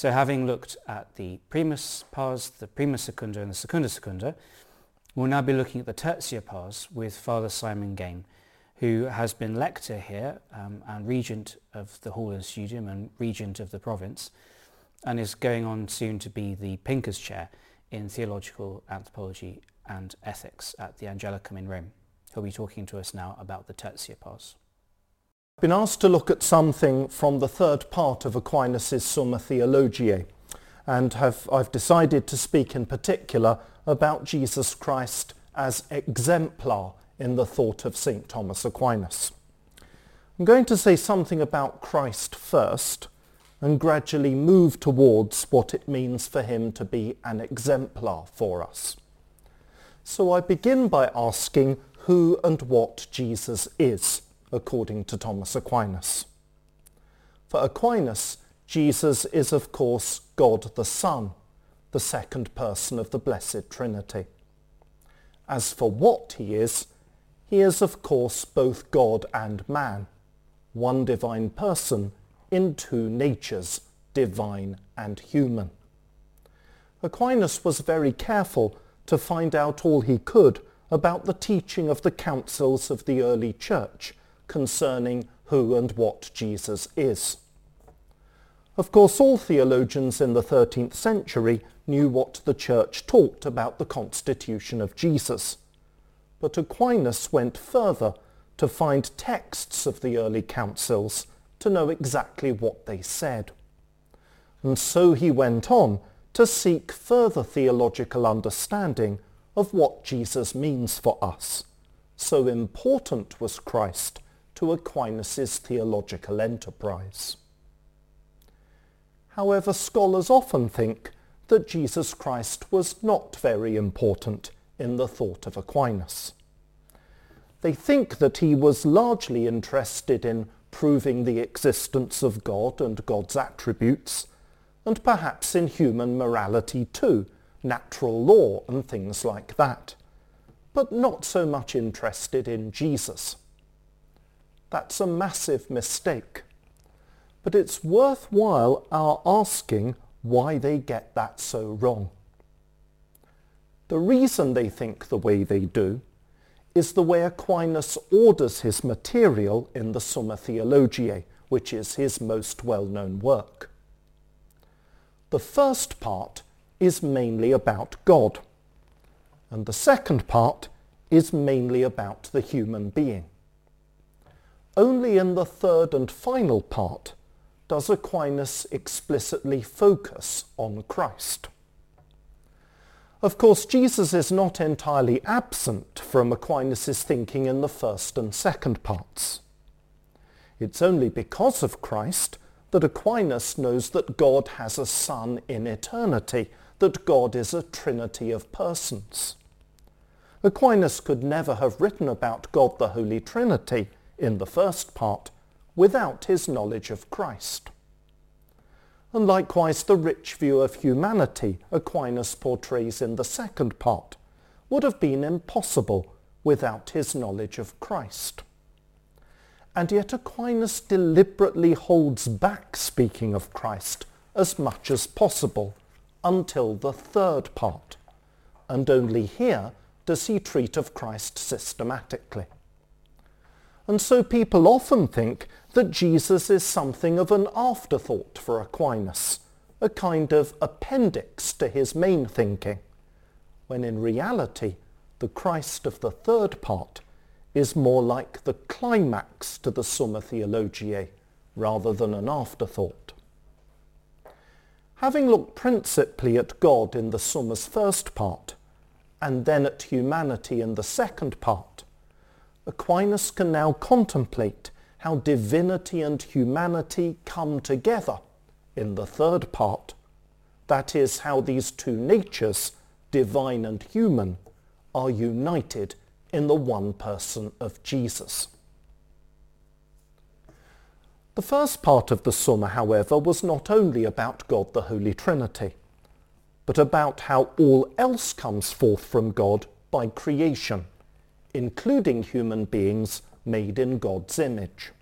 So having looked at the primus pars, the prima secunda and the secunda secunda, we'll now be looking at the tertia pars with Father Simon Gaine, who has been lector here um, and regent of the Hall and Studium and regent of the province, and is going on soon to be the Pinckaers Chair in Theological Anthropology and Ethics at the Angelicum in Rome. He'll be talking to us now about the tertia pars been asked to look at something from the third part of Aquinas' Summa Theologiae and have, I've decided to speak in particular about Jesus Christ as exemplar in the thought of St. Thomas Aquinas. I'm going to say something about Christ first and gradually move towards what it means for him to be an exemplar for us. So I begin by asking who and what Jesus is according to Thomas Aquinas. For Aquinas, Jesus is of course God the Son, the second person of the Blessed Trinity. As for what he is, he is of course both God and man, one divine person in two natures, divine and human. Aquinas was very careful to find out all he could about the teaching of the councils of the early church concerning who and what Jesus is. Of course, all theologians in the 13th century knew what the Church taught about the constitution of Jesus. But Aquinas went further to find texts of the early councils to know exactly what they said. And so he went on to seek further theological understanding of what Jesus means for us. So important was Christ to Aquinas' theological enterprise. However, scholars often think that Jesus Christ was not very important in the thought of Aquinas. They think that he was largely interested in proving the existence of God and God's attributes, and perhaps in human morality too, natural law and things like that, but not so much interested in Jesus. That's a massive mistake. But it's worthwhile our asking why they get that so wrong. The reason they think the way they do is the way Aquinas orders his material in the Summa Theologiae, which is his most well-known work. The first part is mainly about God, and the second part is mainly about the human being. Only in the third and final part does Aquinas explicitly focus on Christ. Of course, Jesus is not entirely absent from Aquinas' thinking in the first and second parts. It's only because of Christ that Aquinas knows that God has a Son in eternity, that God is a trinity of persons. Aquinas could never have written about God the Holy Trinity in the first part without his knowledge of Christ. And likewise the rich view of humanity Aquinas portrays in the second part would have been impossible without his knowledge of Christ. And yet Aquinas deliberately holds back speaking of Christ as much as possible until the third part, and only here does he treat of Christ systematically. And so people often think that Jesus is something of an afterthought for Aquinas, a kind of appendix to his main thinking, when in reality the Christ of the third part is more like the climax to the Summa Theologiae rather than an afterthought. Having looked principally at God in the Summa's first part, and then at humanity in the second part, Aquinas can now contemplate how divinity and humanity come together in the third part. That is how these two natures, divine and human, are united in the one person of Jesus. The first part of the Summa, however, was not only about God the Holy Trinity, but about how all else comes forth from God by creation including human beings made in God's image.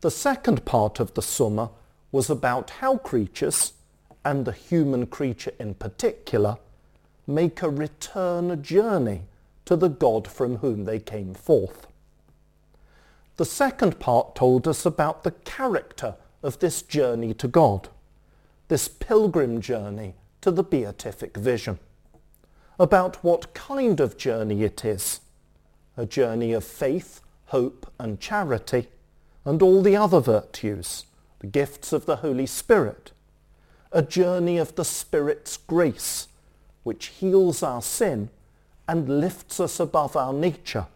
The second part of the Summa was about how creatures, and the human creature in particular, make a return journey to the God from whom they came forth. The second part told us about the character of this journey to God, this pilgrim journey to the beatific vision, about what kind of journey it is, a journey of faith, hope and charity, and all the other virtues, the gifts of the Holy Spirit, a journey of the Spirit's grace, which heals our sin and lifts us above our nature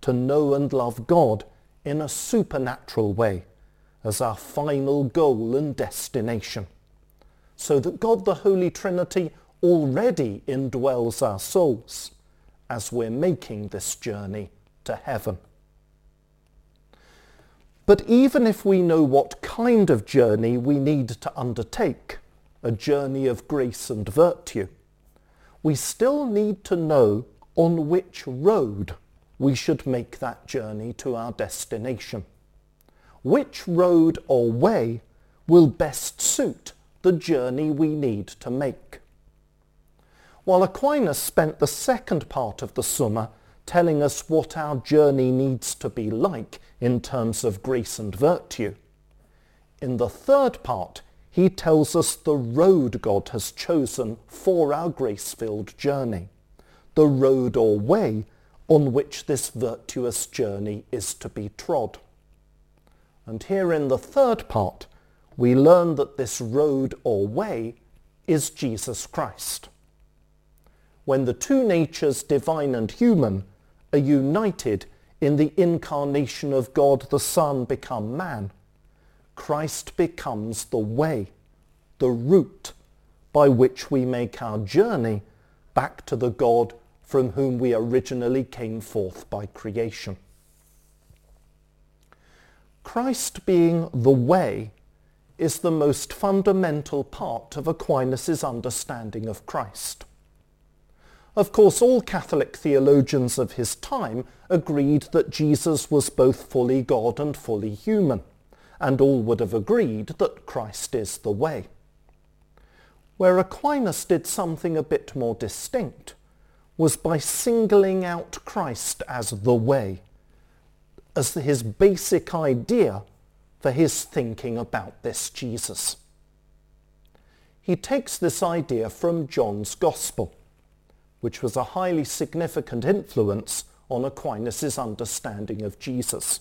to know and love God in a supernatural way as our final goal and destination, so that God the Holy Trinity already indwells our souls as we're making this journey to heaven. But even if we know what kind of journey we need to undertake, a journey of grace and virtue, we still need to know on which road we should make that journey to our destination. Which road or way will best suit the journey we need to make? While Aquinas spent the second part of the Summa telling us what our journey needs to be like in terms of grace and virtue. In the third part, he tells us the road God has chosen for our grace-filled journey, the road or way on which this virtuous journey is to be trod. And here in the third part, we learn that this road or way is Jesus Christ. When the two natures, divine and human, are united in the incarnation of God the Son become man, Christ becomes the way, the route by which we make our journey back to the God from whom we originally came forth by creation. Christ being the way is the most fundamental part of Aquinas' understanding of Christ. Of course, all Catholic theologians of his time agreed that Jesus was both fully God and fully human, and all would have agreed that Christ is the way. Where Aquinas did something a bit more distinct was by singling out Christ as the way, as his basic idea for his thinking about this Jesus. He takes this idea from John's Gospel which was a highly significant influence on Aquinas' understanding of Jesus.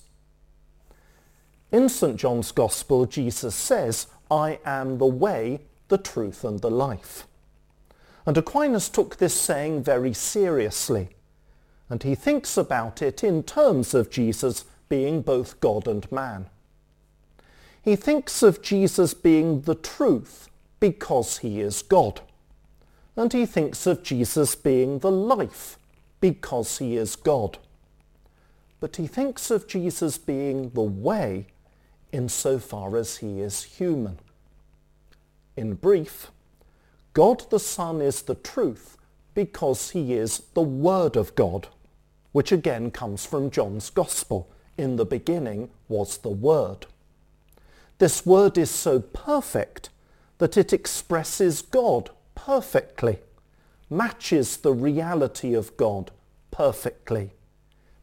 In St. John's Gospel, Jesus says, I am the way, the truth and the life. And Aquinas took this saying very seriously, and he thinks about it in terms of Jesus being both God and man. He thinks of Jesus being the truth because he is God and he thinks of Jesus being the life because he is God. But he thinks of Jesus being the way insofar as he is human. In brief, God the Son is the truth because he is the Word of God, which again comes from John's Gospel. In the beginning was the Word. This Word is so perfect that it expresses God perfectly, matches the reality of God perfectly,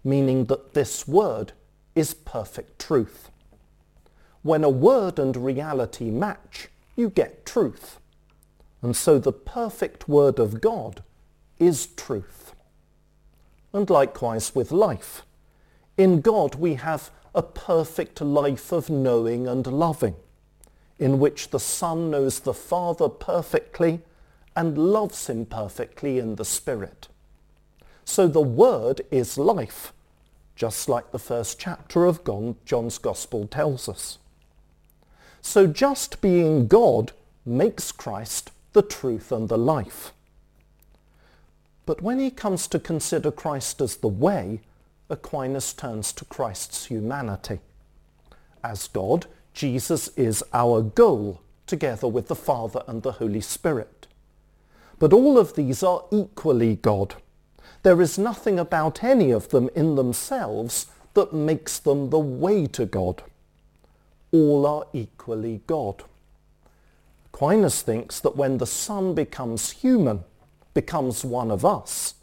meaning that this word is perfect truth. When a word and reality match, you get truth. And so the perfect word of God is truth. And likewise with life. In God we have a perfect life of knowing and loving, in which the Son knows the Father perfectly and loves him perfectly in the Spirit. So the Word is life, just like the first chapter of John's Gospel tells us. So just being God makes Christ the truth and the life. But when he comes to consider Christ as the way, Aquinas turns to Christ's humanity. As God, Jesus is our goal, together with the Father and the Holy Spirit. But all of these are equally God. There is nothing about any of them in themselves that makes them the way to God. All are equally God. Aquinas thinks that when the Son becomes human, becomes one of us,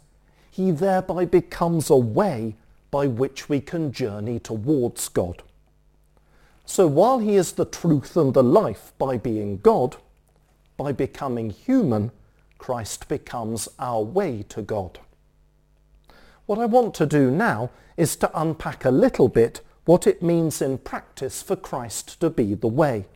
he thereby becomes a way by which we can journey towards God. So while he is the truth and the life by being God, by becoming human, Christ becomes our way to God. What I want to do now is to unpack a little bit what it means in practice for Christ to be the way.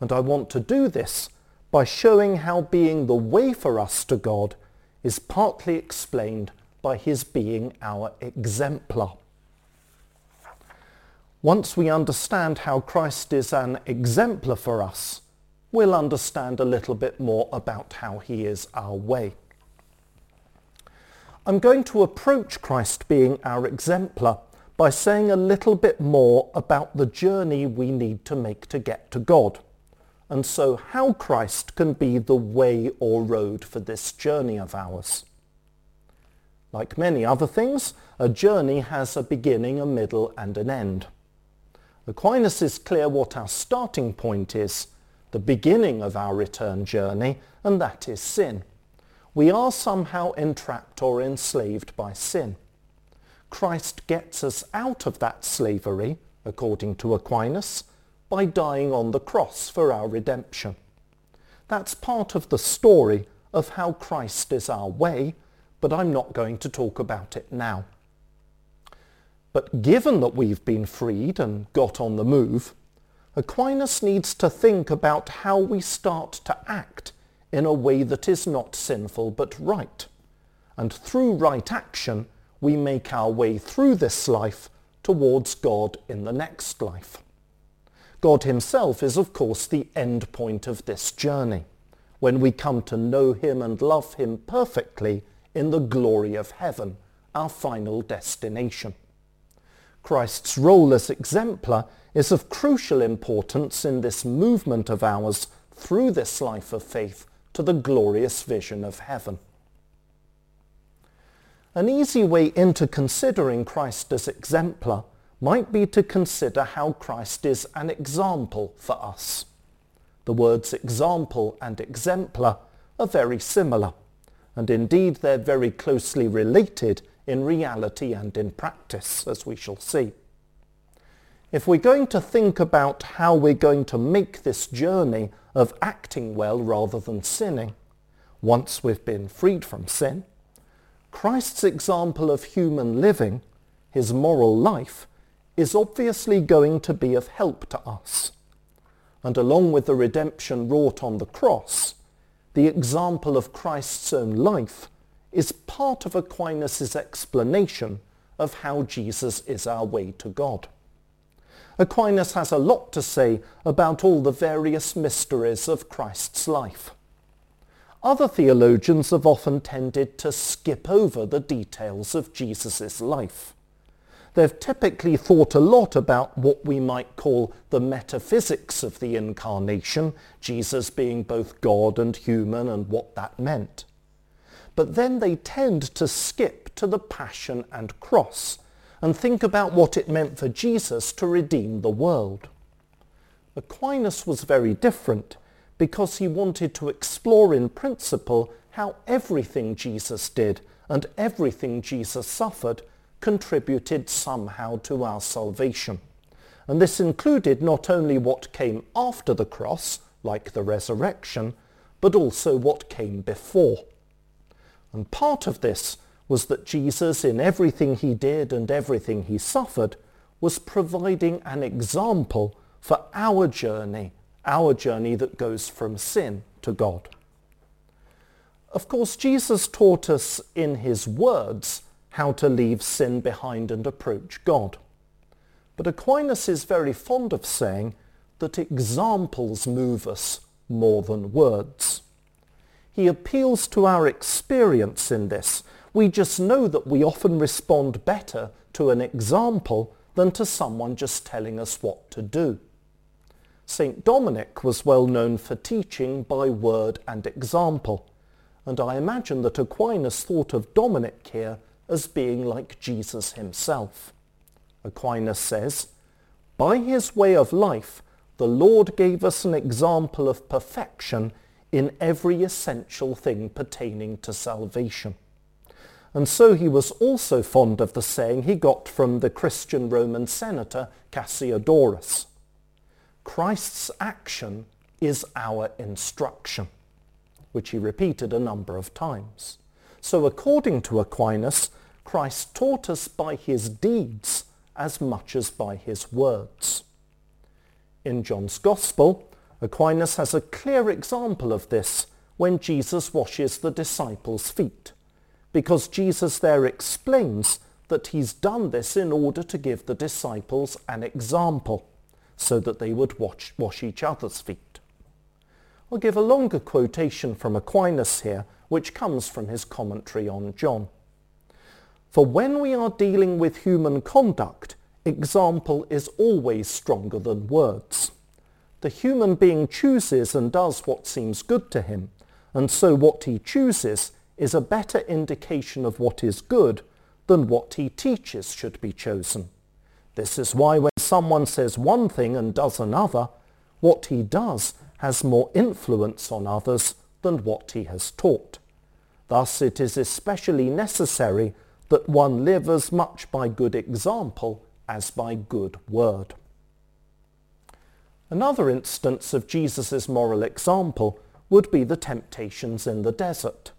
And I want to do this by showing how being the way for us to God is partly explained by his being our exemplar. Once we understand how Christ is an exemplar for us, we'll understand a little bit more about how he is our way. I'm going to approach Christ being our exemplar by saying a little bit more about the journey we need to make to get to God, and so how Christ can be the way or road for this journey of ours. Like many other things, a journey has a beginning, a middle and an end. Aquinas is clear what our starting point is, the beginning of our return journey, and that is sin. We are somehow entrapped or enslaved by sin. Christ gets us out of that slavery, according to Aquinas, by dying on the cross for our redemption. That's part of the story of how Christ is our way, but I'm not going to talk about it now. But given that we've been freed and got on the move, Aquinas needs to think about how we start to act in a way that is not sinful but right. And through right action, we make our way through this life towards God in the next life. God himself is of course the end point of this journey, when we come to know him and love him perfectly in the glory of heaven, our final destination. Christ's role as exemplar is of crucial importance in this movement of ours through this life of faith to the glorious vision of heaven. An easy way into considering Christ as exemplar might be to consider how Christ is an example for us. The words example and exemplar are very similar, and indeed they're very closely related in reality and in practice, as we shall see. If we're going to think about how we're going to make this journey of acting well rather than sinning, once we've been freed from sin, Christ's example of human living, his moral life, is obviously going to be of help to us. And along with the redemption wrought on the cross, the example of Christ's own life is part of Aquinas' explanation of how Jesus is our way to God. Aquinas has a lot to say about all the various mysteries of Christ's life. Other theologians have often tended to skip over the details of Jesus' life. They've typically thought a lot about what we might call the metaphysics of the incarnation, Jesus being both God and human and what that meant. But then they tend to skip to the passion and cross and think about what it meant for Jesus to redeem the world. Aquinas was very different because he wanted to explore in principle how everything Jesus did and everything Jesus suffered contributed somehow to our salvation. And this included not only what came after the cross, like the resurrection, but also what came before. And part of this was that Jesus, in everything he did and everything he suffered, was providing an example for our journey our journey that goes from sin to God. Of course, Jesus taught us in his words how to leave sin behind and approach God. But Aquinas is very fond of saying that examples move us more than words. He appeals to our experience in this. We just know that we often respond better to an example than to someone just telling us what to do. St. Dominic was well known for teaching by word and example, and I imagine that Aquinas thought of Dominic here as being like Jesus himself. Aquinas says, By his way of life, the Lord gave us an example of perfection in every essential thing pertaining to salvation. And so he was also fond of the saying he got from the Christian Roman senator Cassiodorus. Christ's action is our instruction, which he repeated a number of times. So according to Aquinas, Christ taught us by his deeds as much as by his words. In John's Gospel, Aquinas has a clear example of this when Jesus washes the disciples' feet, because Jesus there explains that he's done this in order to give the disciples an example, so that they would wash, wash each other's feet. I'll give a longer quotation from Aquinas here, which comes from his commentary on John. For when we are dealing with human conduct, example is always stronger than words. The human being chooses and does what seems good to him, and so what he chooses is a better indication of what is good than what he teaches should be chosen. This is why when someone says one thing and does another, what he does has more influence on others than what he has taught. Thus it is especially necessary that one live as much by good example as by good word. Another instance of Jesus' moral example would be the temptations in the desert.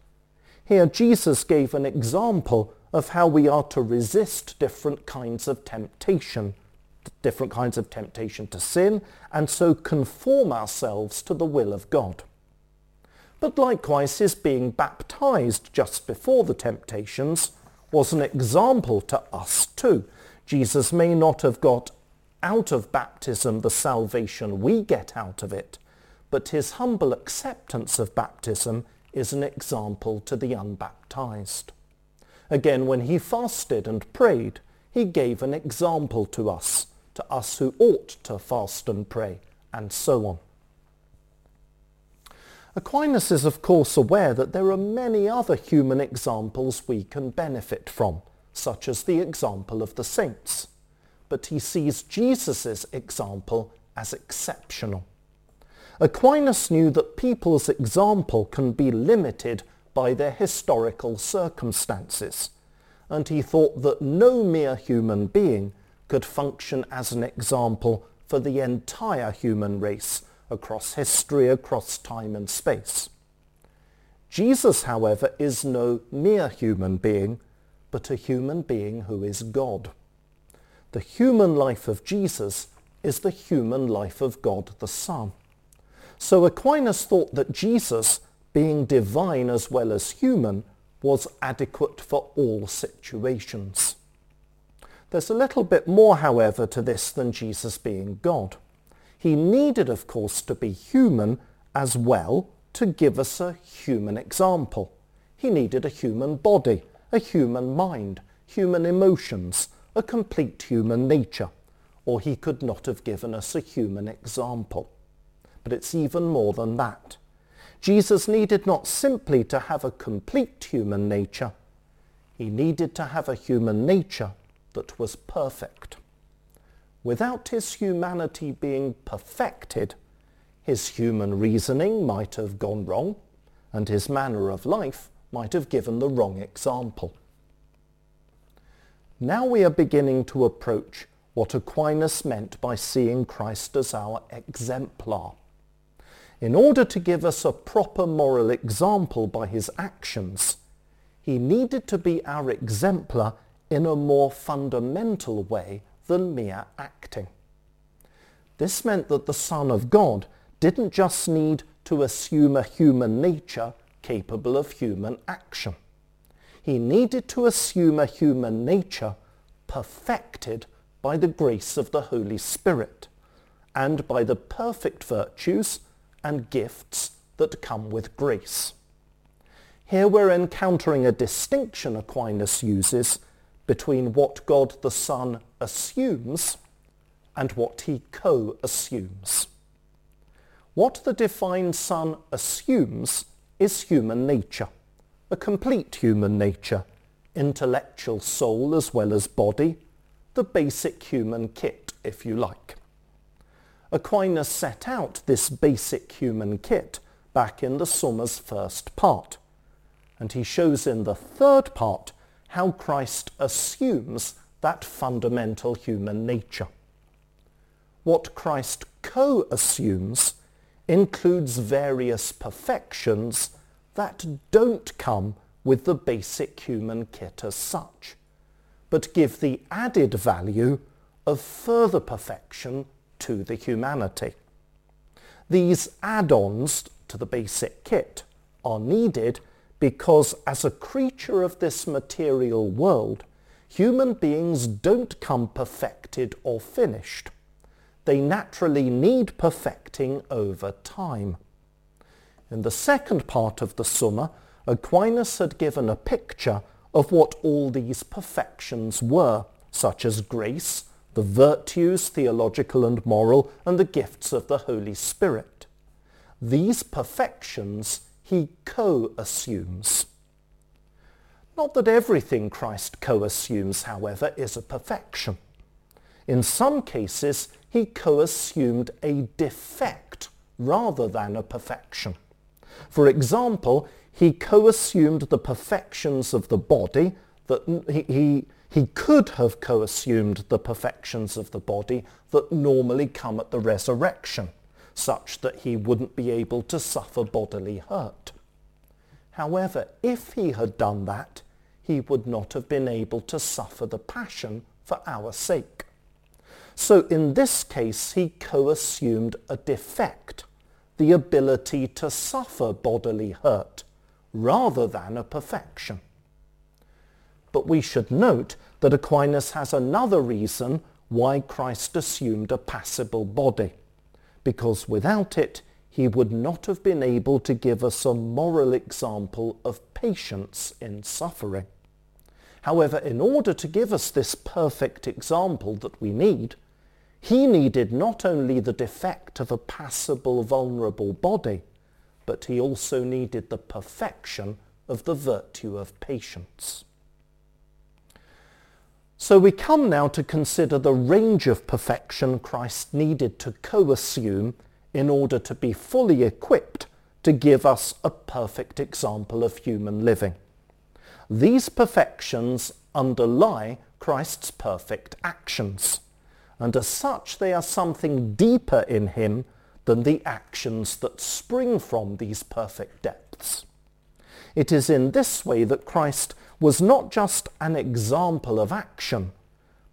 Here Jesus gave an example of how we are to resist different kinds of temptation, different kinds of temptation to sin, and so conform ourselves to the will of God. But likewise his being baptized just before the temptations was an example to us too. Jesus may not have got out of baptism the salvation we get out of it, but his humble acceptance of baptism is an example to the unbaptized. Again, when he fasted and prayed, he gave an example to us, to us who ought to fast and pray, and so on. Aquinas is of course aware that there are many other human examples we can benefit from, such as the example of the saints. But he sees Jesus' example as exceptional. Aquinas knew that people's example can be limited by their historical circumstances, and he thought that no mere human being could function as an example for the entire human race across history, across time and space. Jesus, however, is no mere human being, but a human being who is God. The human life of Jesus is the human life of God the Son. So Aquinas thought that Jesus, being divine as well as human, was adequate for all situations. There's a little bit more, however, to this than Jesus being God. He needed, of course, to be human as well to give us a human example. He needed a human body, a human mind, human emotions, a complete human nature, or he could not have given us a human example. But it's even more than that. Jesus needed not simply to have a complete human nature, he needed to have a human nature that was perfect. Without his humanity being perfected, his human reasoning might have gone wrong, and his manner of life might have given the wrong example. Now we are beginning to approach what Aquinas meant by seeing Christ as our exemplar. In order to give us a proper moral example by his actions, he needed to be our exemplar in a more fundamental way than mere acting. This meant that the Son of God didn't just need to assume a human nature capable of human action. He needed to assume a human nature perfected by the grace of the Holy Spirit and by the perfect virtues and gifts that come with grace. Here we're encountering a distinction Aquinas uses between what God the Son assumes and what he co-assumes. What the divine Son assumes is human nature a complete human nature, intellectual soul as well as body, the basic human kit, if you like. Aquinas set out this basic human kit back in the Summa's first part. And he shows in the third part how Christ assumes that fundamental human nature. What Christ co-assumes includes various perfections that don't come with the basic human kit as such, but give the added value of further perfection to the humanity. These add-ons to the basic kit are needed because as a creature of this material world, human beings don't come perfected or finished. They naturally need perfecting over time. In the second part of the Summa, Aquinas had given a picture of what all these perfections were, such as grace, the virtues, theological and moral, and the gifts of the Holy Spirit. These perfections he co-assumes. Not that everything Christ co-assumes, however, is a perfection. In some cases, he co-assumed a defect rather than a perfection. For example, he co-assumed the perfections of the body that he, he he could have co-assumed the perfections of the body that normally come at the resurrection, such that he wouldn't be able to suffer bodily hurt. However, if he had done that, he would not have been able to suffer the passion for our sake. So in this case, he co-assumed a defect, the ability to suffer bodily hurt, rather than a perfection. But we should note that Aquinas has another reason why Christ assumed a passible body, because without it he would not have been able to give us a moral example of patience in suffering. However, in order to give us this perfect example that we need, he needed not only the defect of a passible, vulnerable body, but he also needed the perfection of the virtue of patience. So we come now to consider the range of perfection Christ needed to co-assume in order to be fully equipped to give us a perfect example of human living. These perfections underlie Christ's perfect actions, and as such they are something deeper in him than the actions that spring from these perfect depths. It is in this way that Christ was not just an example of action,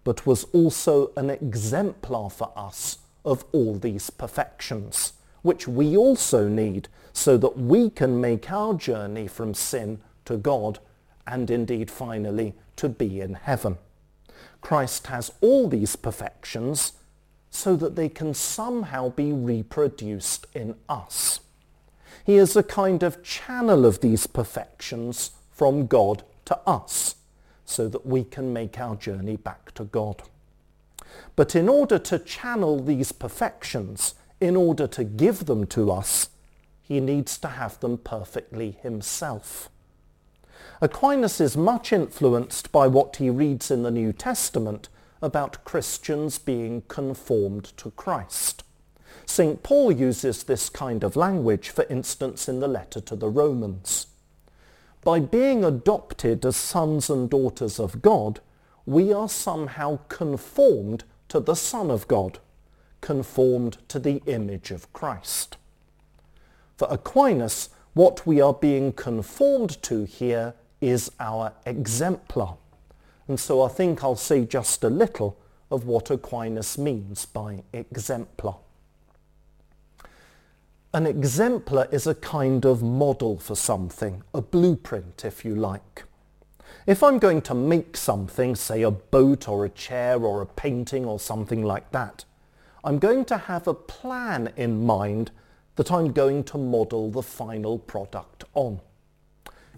but was also an exemplar for us of all these perfections, which we also need so that we can make our journey from sin to God and indeed finally to be in heaven. Christ has all these perfections so that they can somehow be reproduced in us. He is a kind of channel of these perfections from God to us so that we can make our journey back to God. But in order to channel these perfections, in order to give them to us, he needs to have them perfectly himself. Aquinas is much influenced by what he reads in the New Testament about Christians being conformed to Christ. St. Paul uses this kind of language, for instance, in the letter to the Romans. By being adopted as sons and daughters of God, we are somehow conformed to the Son of God, conformed to the image of Christ. For Aquinas, what we are being conformed to here is our exemplar. And so I think I'll say just a little of what Aquinas means by exemplar. An exemplar is a kind of model for something, a blueprint if you like. If I'm going to make something, say a boat or a chair or a painting or something like that, I'm going to have a plan in mind that I'm going to model the final product on.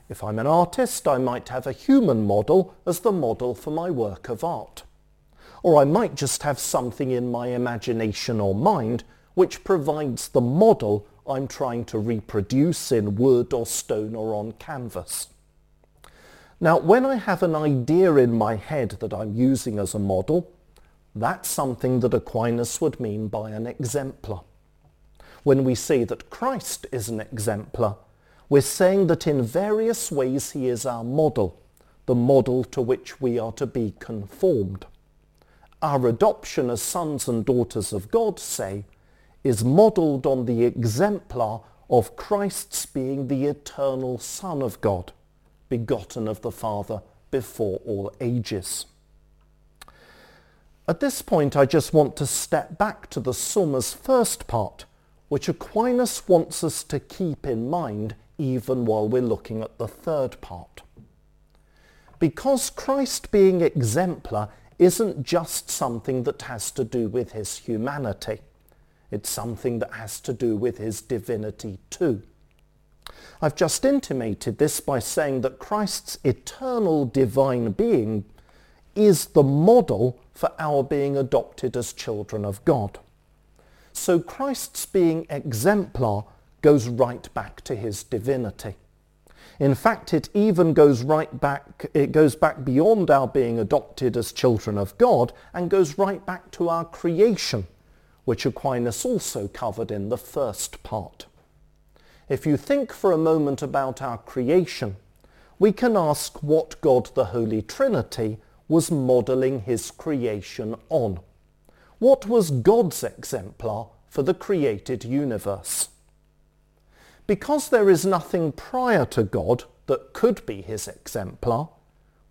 If I'm an artist, I might have a human model as the model for my work of art. Or I might just have something in my imagination or mind which provides the model I'm trying to reproduce in wood or stone or on canvas. Now, when I have an idea in my head that I'm using as a model, That's something that Aquinas would mean by an exemplar. When we say that Christ is an exemplar, we're saying that in various ways he is our model, the model to which we are to be conformed. Our adoption as sons and daughters of God, say, is modelled on the exemplar of Christ's being the eternal Son of God, begotten of the Father before all ages. At this point, I just want to step back to the Summa's first part, which Aquinas wants us to keep in mind even while we're looking at the third part. Because Christ being exemplar isn't just something that has to do with his humanity. It's something that has to do with his divinity too. I've just intimated this by saying that Christ's eternal divine being is the model for our being adopted as children of God. So Christ's being exemplar goes right back to his divinity. In fact, it even goes right back, it goes back beyond our being adopted as children of God and goes right back to our creation, which Aquinas also covered in the first part. If you think for a moment about our creation, we can ask what God the Holy Trinity was modelling his creation on. What was God's exemplar for the created universe? Because there is nothing prior to God that could be his exemplar,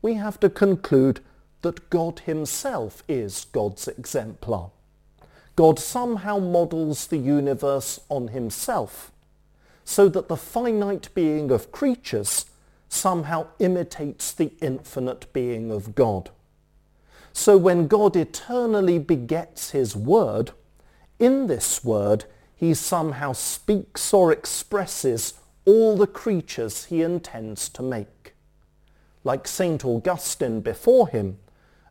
we have to conclude that God himself is God's exemplar. God somehow models the universe on himself, so that the finite being of creatures somehow imitates the infinite being of God. So when God eternally begets his word, in this word he somehow speaks or expresses all the creatures he intends to make. Like St. Augustine before him,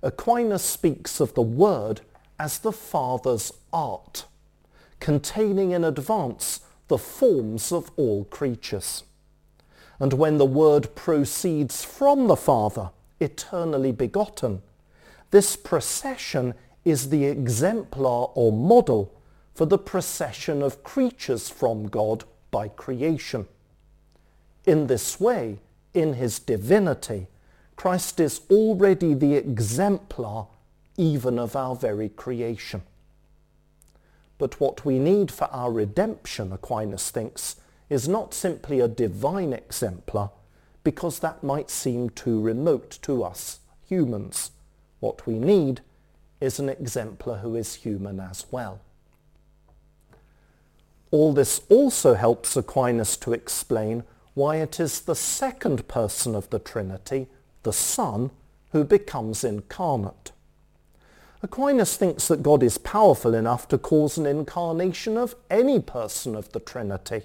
Aquinas speaks of the Word as the Father's art, containing in advance the forms of all creatures. And when the Word proceeds from the Father, eternally begotten, this procession is the exemplar or model for the procession of creatures from God by creation. In this way, in his divinity, Christ is already the exemplar even of our very creation. But what we need for our redemption, Aquinas thinks, is not simply a divine exemplar, because that might seem too remote to us humans. What we need is an exemplar who is human as well. All this also helps Aquinas to explain why it is the second person of the Trinity, the Son, who becomes incarnate. Aquinas thinks that God is powerful enough to cause an incarnation of any person of the Trinity.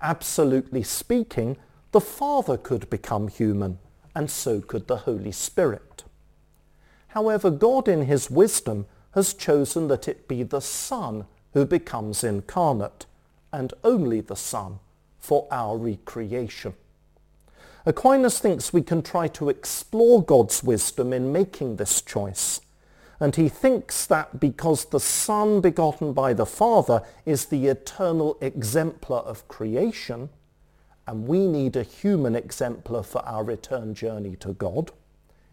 Absolutely speaking, the Father could become human, and so could the Holy Spirit. However, God in his wisdom has chosen that it be the Son who becomes incarnate, and only the Son for our recreation. Aquinas thinks we can try to explore God's wisdom in making this choice. And he thinks that because the Son begotten by the Father is the eternal exemplar of creation, and we need a human exemplar for our return journey to God,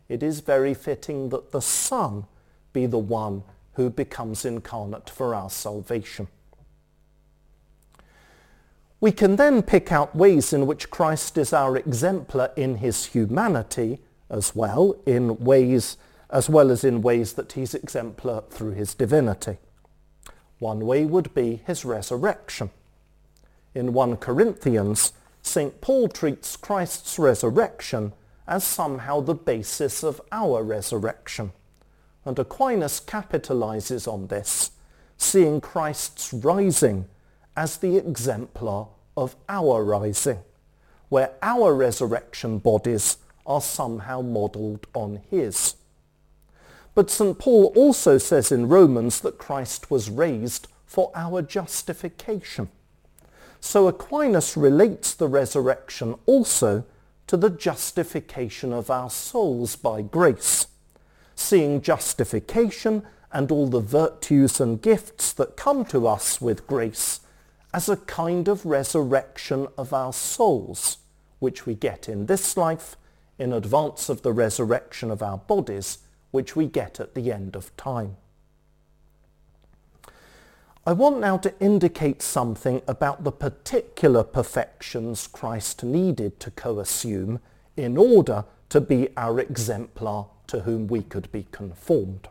it is very fitting that the Son be the one who becomes incarnate for our salvation. We can then pick out ways in which Christ is our exemplar in his humanity as well, in ways as well as in ways that he's exemplar through his divinity. One way would be his resurrection. In 1 Corinthians, St. Paul treats Christ's resurrection as somehow the basis of our resurrection. And Aquinas capitalizes on this, seeing Christ's rising as the exemplar of our rising, where our resurrection bodies are somehow modelled on his. But St. Paul also says in Romans that Christ was raised for our justification. So Aquinas relates the resurrection also to the justification of our souls by grace, seeing justification and all the virtues and gifts that come to us with grace as a kind of resurrection of our souls, which we get in this life in advance of the resurrection of our bodies, which we get at the end of time. I want now to indicate something about the particular perfections Christ needed to co-assume in order to be our exemplar to whom we could be conformed.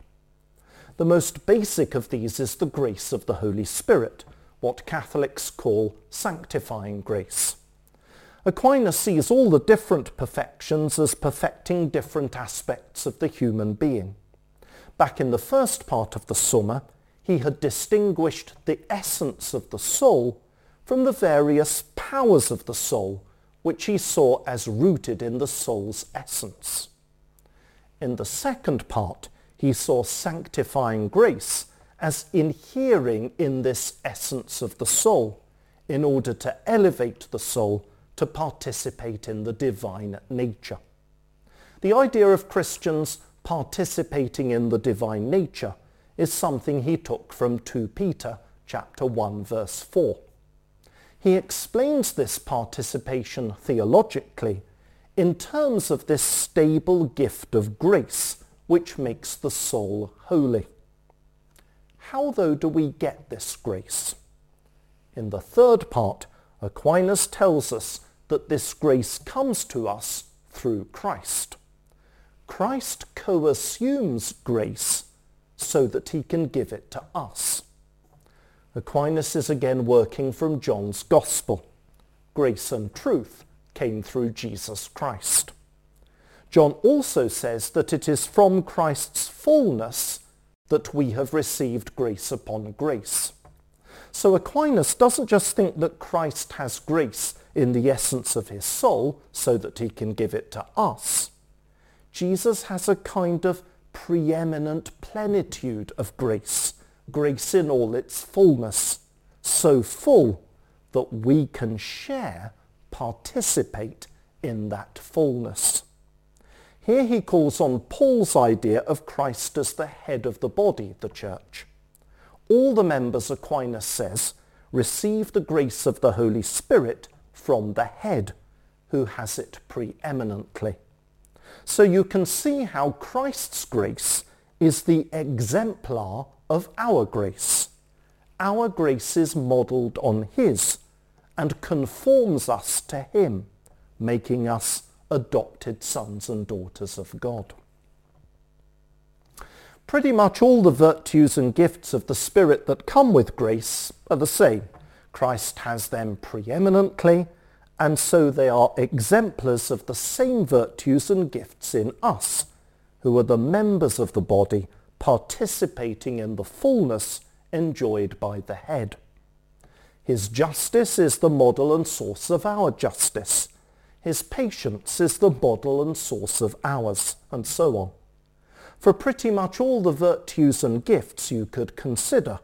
The most basic of these is the grace of the Holy Spirit, what Catholics call sanctifying grace. Aquinas sees all the different perfections as perfecting different aspects of the human being. Back in the first part of the Summa, he had distinguished the essence of the soul from the various powers of the soul, which he saw as rooted in the soul's essence. In the second part, he saw sanctifying grace as inhering in this essence of the soul in order to elevate the soul to participate in the divine nature. The idea of Christians participating in the divine nature is something he took from 2 Peter chapter 1 verse 4. He explains this participation theologically in terms of this stable gift of grace which makes the soul holy. How, though, do we get this grace? In the third part, Aquinas tells us that this grace comes to us through Christ. Christ co-assumes grace so that he can give it to us. Aquinas is again working from John's Gospel. Grace and truth came through Jesus Christ. John also says that it is from Christ's fullness that we have received grace upon grace. So Aquinas doesn't just think that Christ has grace in the essence of his soul so that he can give it to us. Jesus has a kind of preeminent plenitude of grace, grace in all its fullness, so full that we can share, participate in that fullness. Here he calls on Paul's idea of Christ as the head of the body, the church. All the members, Aquinas says, receive the grace of the Holy Spirit from the head, who has it preeminently. So you can see how Christ's grace is the exemplar of our grace. Our grace is modelled on his and conforms us to him, making us adopted sons and daughters of God. Pretty much all the virtues and gifts of the Spirit that come with grace are the same. Christ has them preeminently, and so they are exemplars of the same virtues and gifts in us, who are the members of the body participating in the fullness enjoyed by the head. His justice is the model and source of our justice, his patience is the model and source of ours, and so on. For pretty much all the virtues and gifts you could consider,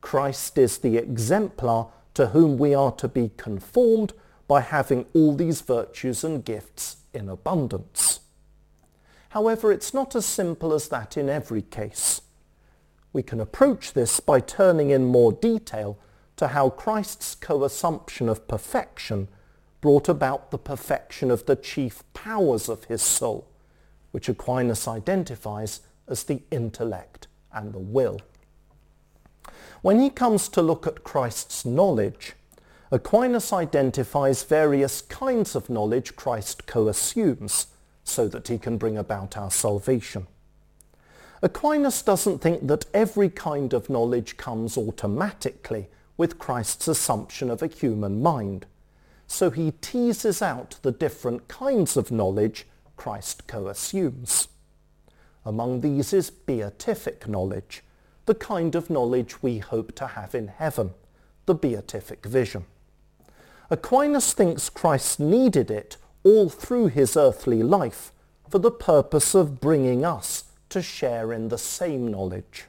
Christ is the exemplar to whom we are to be conformed by having all these virtues and gifts in abundance. However, it's not as simple as that in every case. We can approach this by turning in more detail to how Christ's co-assumption of perfection brought about the perfection of the chief powers of his soul, which Aquinas identifies as the intellect and the will. When he comes to look at Christ's knowledge, Aquinas identifies various kinds of knowledge Christ co-assumes so that he can bring about our salvation. Aquinas doesn't think that every kind of knowledge comes automatically with Christ's assumption of a human mind so he teases out the different kinds of knowledge Christ co-assumes. Among these is beatific knowledge, the kind of knowledge we hope to have in heaven, the beatific vision. Aquinas thinks Christ needed it all through his earthly life for the purpose of bringing us to share in the same knowledge.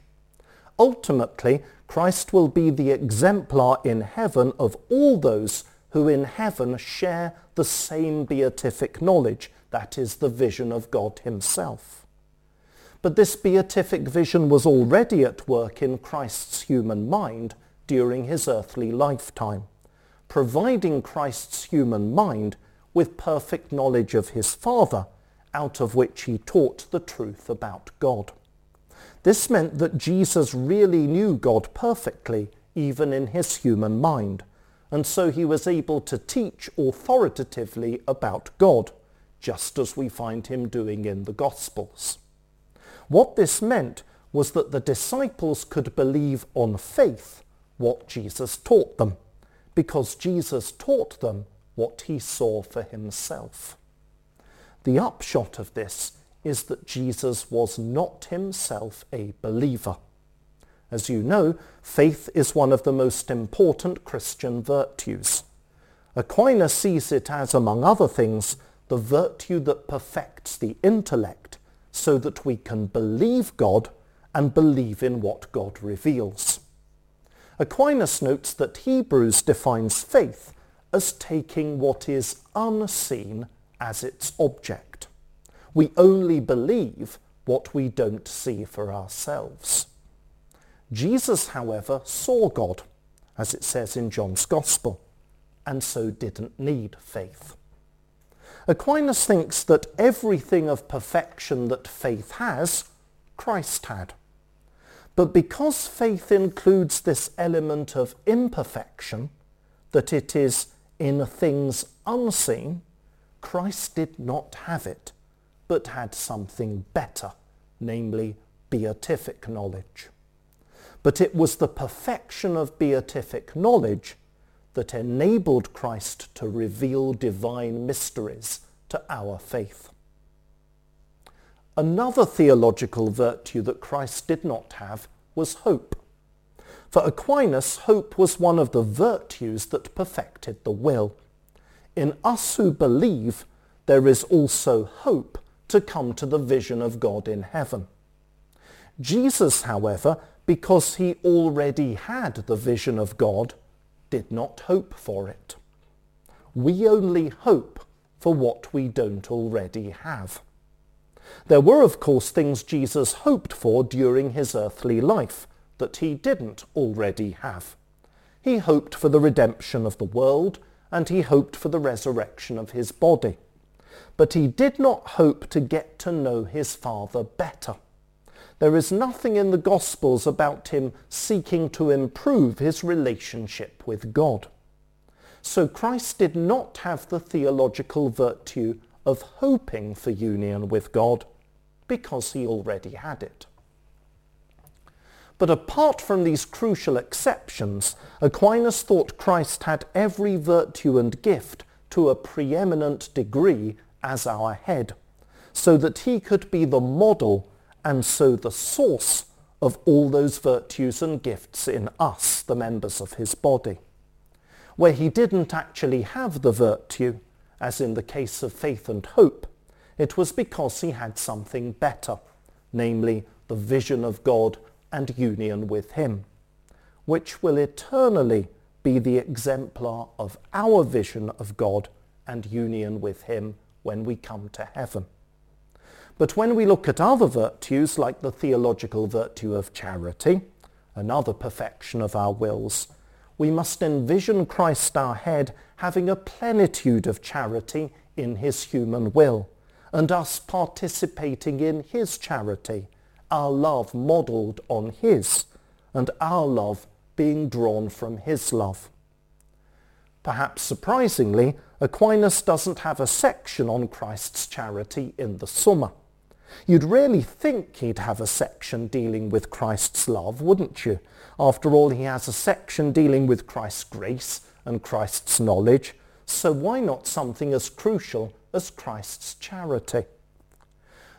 Ultimately, Christ will be the exemplar in heaven of all those who in heaven share the same beatific knowledge, that is the vision of God himself. But this beatific vision was already at work in Christ's human mind during his earthly lifetime, providing Christ's human mind with perfect knowledge of his Father, out of which he taught the truth about God. This meant that Jesus really knew God perfectly, even in his human mind, and so he was able to teach authoritatively about God, just as we find him doing in the Gospels. What this meant was that the disciples could believe on faith what Jesus taught them, because Jesus taught them what he saw for himself. The upshot of this is that Jesus was not himself a believer. As you know, faith is one of the most important Christian virtues. Aquinas sees it as, among other things, the virtue that perfects the intellect so that we can believe God and believe in what God reveals. Aquinas notes that Hebrews defines faith as taking what is unseen as its object. We only believe what we don't see for ourselves. Jesus, however, saw God, as it says in John's Gospel, and so didn't need faith. Aquinas thinks that everything of perfection that faith has, Christ had. But because faith includes this element of imperfection, that it is in things unseen, Christ did not have it, but had something better, namely beatific knowledge. But it was the perfection of beatific knowledge that enabled Christ to reveal divine mysteries to our faith. Another theological virtue that Christ did not have was hope. For Aquinas, hope was one of the virtues that perfected the will. In us who believe, there is also hope to come to the vision of God in heaven. Jesus, however, because he already had the vision of God, did not hope for it. We only hope for what we don't already have. There were, of course, things Jesus hoped for during his earthly life that he didn't already have. He hoped for the redemption of the world, and he hoped for the resurrection of his body. But he did not hope to get to know his Father better. There is nothing in the Gospels about him seeking to improve his relationship with God. So Christ did not have the theological virtue of hoping for union with God because he already had it. But apart from these crucial exceptions, Aquinas thought Christ had every virtue and gift to a preeminent degree as our head, so that he could be the model and so the source of all those virtues and gifts in us, the members of his body. Where he didn't actually have the virtue, as in the case of faith and hope, it was because he had something better, namely the vision of God and union with him, which will eternally be the exemplar of our vision of God and union with him when we come to heaven. But when we look at other virtues, like the theological virtue of charity, another perfection of our wills, we must envision Christ our head having a plenitude of charity in his human will, and us participating in his charity, our love modelled on his, and our love being drawn from his love. Perhaps surprisingly, Aquinas doesn't have a section on Christ's charity in the Summa. You'd really think he'd have a section dealing with Christ's love, wouldn't you? After all, he has a section dealing with Christ's grace and Christ's knowledge, so why not something as crucial as Christ's charity?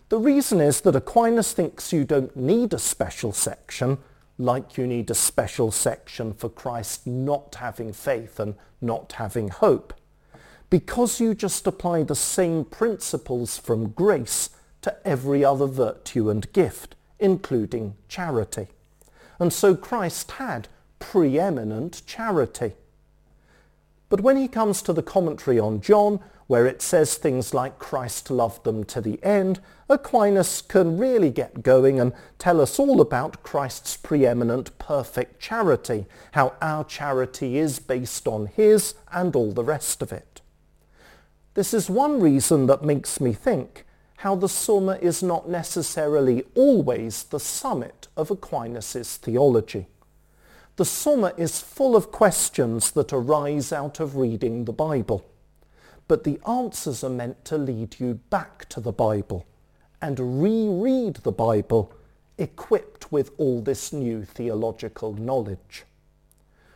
The reason is that Aquinas thinks you don't need a special section like you need a special section for Christ not having faith and not having hope. Because you just apply the same principles from grace to every other virtue and gift, including charity. And so Christ had preeminent charity. But when he comes to the commentary on John, where it says things like Christ loved them to the end, Aquinas can really get going and tell us all about Christ's preeminent perfect charity, how our charity is based on his and all the rest of it. This is one reason that makes me think how the Summa is not necessarily always the summit of Aquinas' theology. The Summa is full of questions that arise out of reading the Bible but the answers are meant to lead you back to the Bible and reread the Bible equipped with all this new theological knowledge.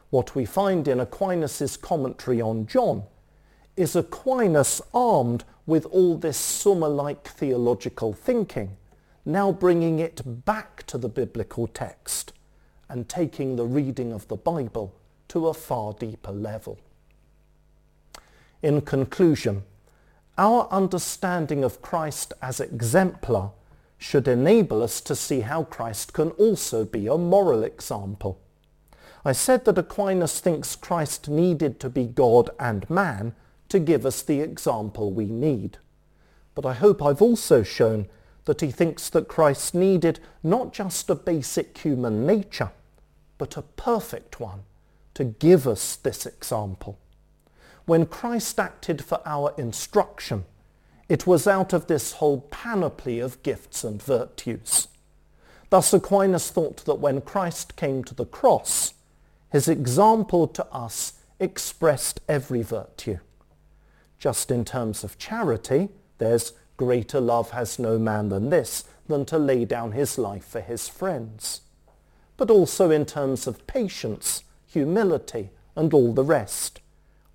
What we find in Aquinas' commentary on John is Aquinas armed with all this Summa-like theological thinking, now bringing it back to the biblical text and taking the reading of the Bible to a far deeper level. In conclusion, our understanding of Christ as exemplar should enable us to see how Christ can also be a moral example. I said that Aquinas thinks Christ needed to be God and man to give us the example we need. But I hope I've also shown that he thinks that Christ needed not just a basic human nature, but a perfect one to give us this example. When Christ acted for our instruction, it was out of this whole panoply of gifts and virtues. Thus Aquinas thought that when Christ came to the cross, his example to us expressed every virtue. Just in terms of charity, there's greater love has no man than this, than to lay down his life for his friends. But also in terms of patience, humility, and all the rest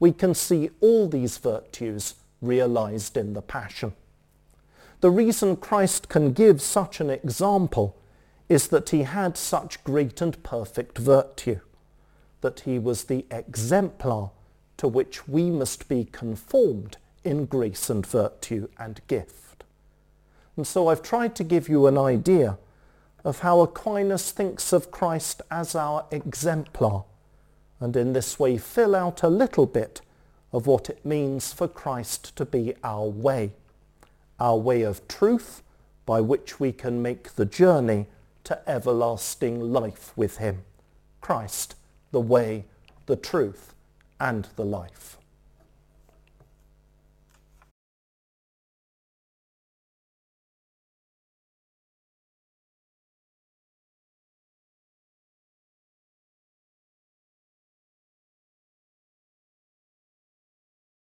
we can see all these virtues realized in the Passion. The reason Christ can give such an example is that he had such great and perfect virtue, that he was the exemplar to which we must be conformed in grace and virtue and gift. And so I've tried to give you an idea of how Aquinas thinks of Christ as our exemplar and in this way fill out a little bit of what it means for Christ to be our way, our way of truth by which we can make the journey to everlasting life with him. Christ, the way, the truth, and the life.